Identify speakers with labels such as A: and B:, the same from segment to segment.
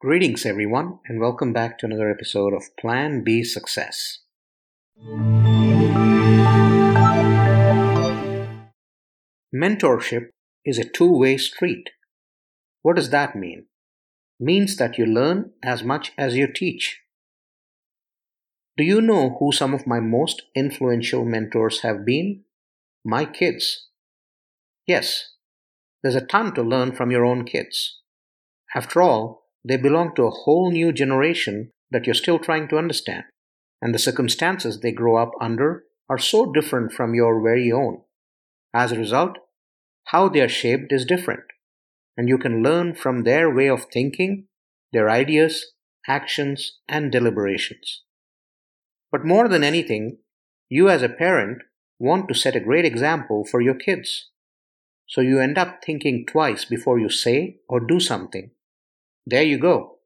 A: Greetings, everyone, and welcome back to another episode of Plan B Success. Mentorship is a two way street. What does that mean? Means that you learn as much as you teach. Do you know who some of my most influential mentors have been? My kids. Yes, there's a ton to learn from your own kids. After all, they belong to a whole new generation that you're still trying to understand, and the circumstances they grow up under are so different from your very own. As a result, how they are shaped is different, and you can learn from their way of thinking, their ideas, actions, and deliberations. But more than anything, you as a parent want to set a great example for your kids. So you end up thinking twice before you say or do something. There you go.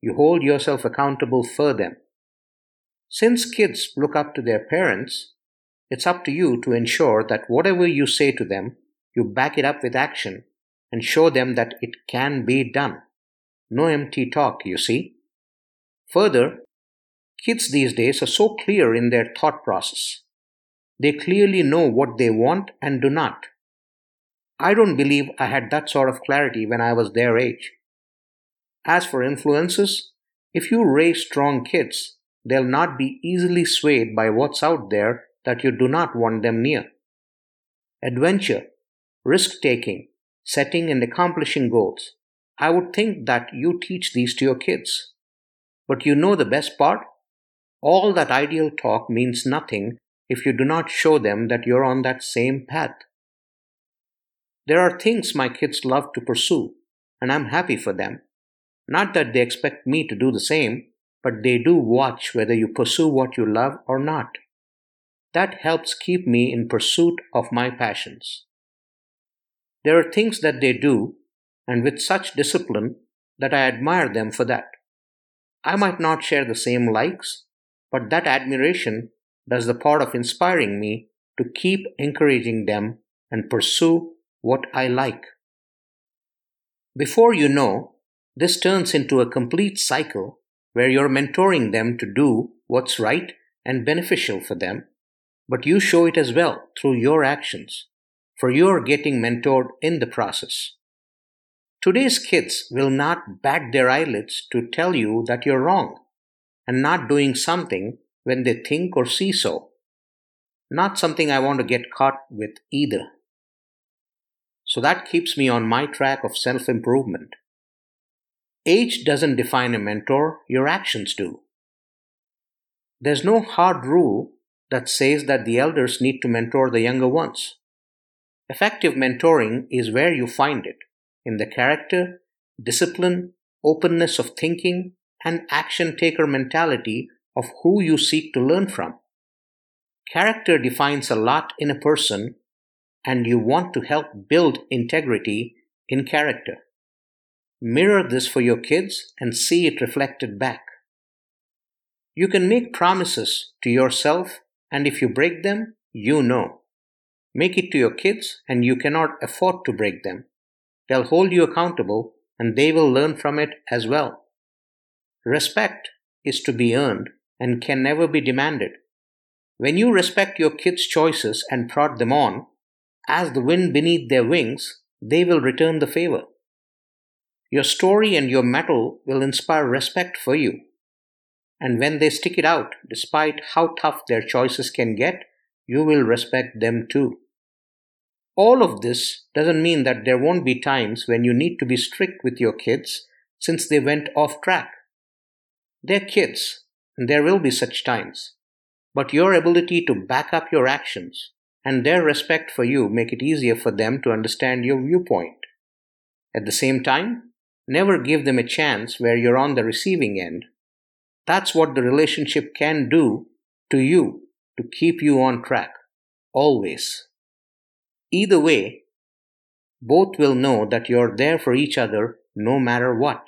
A: You hold yourself accountable for them. Since kids look up to their parents, it's up to you to ensure that whatever you say to them, you back it up with action and show them that it can be done. No empty talk, you see. Further, kids these days are so clear in their thought process. They clearly know what they want and do not. I don't believe I had that sort of clarity when I was their age. As for influences, if you raise strong kids, they'll not be easily swayed by what's out there that you do not want them near. Adventure, risk taking, setting and accomplishing goals. I would think that you teach these to your kids. But you know the best part? All that ideal talk means nothing if you do not show them that you're on that same path. There are things my kids love to pursue, and I'm happy for them. Not that they expect me to do the same, but they do watch whether you pursue what you love or not. That helps keep me in pursuit of my passions. There are things that they do, and with such discipline, that I admire them for that. I might not share the same likes, but that admiration does the part of inspiring me to keep encouraging them and pursue what I like. Before you know, this turns into a complete cycle where you're mentoring them to do what's right and beneficial for them, but you show it as well through your actions, for you're getting mentored in the process. Today's kids will not bat their eyelids to tell you that you're wrong and not doing something when they think or see so. Not something I want to get caught with either. So that keeps me on my track of self improvement. Age doesn't define a mentor, your actions do. There's no hard rule that says that the elders need to mentor the younger ones. Effective mentoring is where you find it in the character, discipline, openness of thinking, and action taker mentality of who you seek to learn from. Character defines a lot in a person, and you want to help build integrity in character. Mirror this for your kids and see it reflected back. You can make promises to yourself, and if you break them, you know. Make it to your kids, and you cannot afford to break them. They'll hold you accountable, and they will learn from it as well. Respect is to be earned and can never be demanded. When you respect your kids' choices and prod them on, as the wind beneath their wings, they will return the favor. Your story and your mettle will inspire respect for you. And when they stick it out, despite how tough their choices can get, you will respect them too. All of this doesn't mean that there won't be times when you need to be strict with your kids since they went off track. They're kids, and there will be such times. But your ability to back up your actions and their respect for you make it easier for them to understand your viewpoint. At the same time, Never give them a chance where you're on the receiving end. That's what the relationship can do to you to keep you on track. Always. Either way, both will know that you're there for each other no matter what.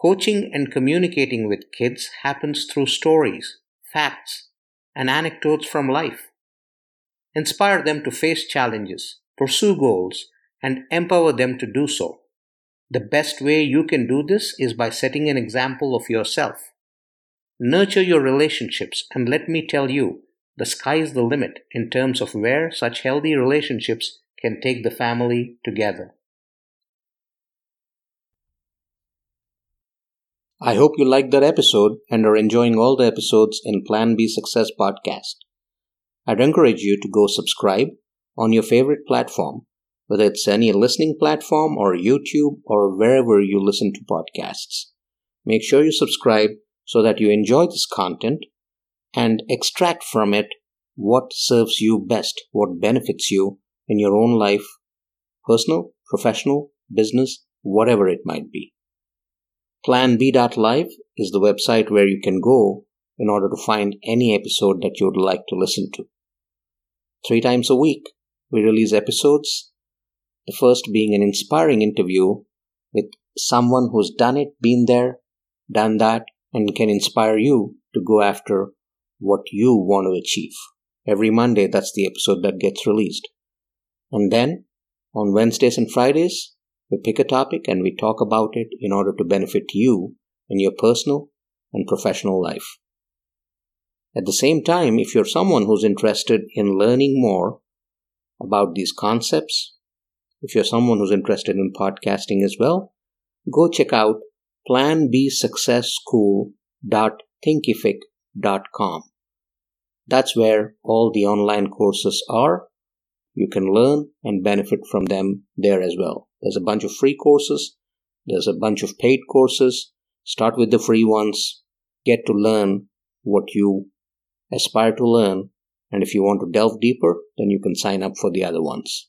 A: Coaching and communicating with kids happens through stories, facts, and anecdotes from life. Inspire them to face challenges, pursue goals, and empower them to do so. The best way you can do this is by setting an example of yourself. Nurture your relationships, and let me tell you, the sky is the limit in terms of where such healthy relationships can take the family together. I hope you liked that episode and are enjoying all the episodes in Plan B Success podcast. I'd encourage you to go subscribe on your favorite platform, whether it's any listening platform or YouTube or wherever you listen to podcasts. Make sure you subscribe so that you enjoy this content and extract from it what serves you best, what benefits you in your own life, personal, professional, business, whatever it might be. PlanB.live is the website where you can go in order to find any episode that you would like to listen to. Three times a week, we release episodes. The first being an inspiring interview with someone who's done it, been there, done that, and can inspire you to go after what you want to achieve. Every Monday, that's the episode that gets released. And then on Wednesdays and Fridays, we pick a topic and we talk about it in order to benefit you in your personal and professional life. At the same time, if you're someone who's interested in learning more about these concepts, if you're someone who's interested in podcasting as well, go check out planbsuccessschool.thinkific.com. That's where all the online courses are. You can learn and benefit from them there as well. There's a bunch of free courses, there's a bunch of paid courses. Start with the free ones, get to learn what you aspire to learn, and if you want to delve deeper, then you can sign up for the other ones.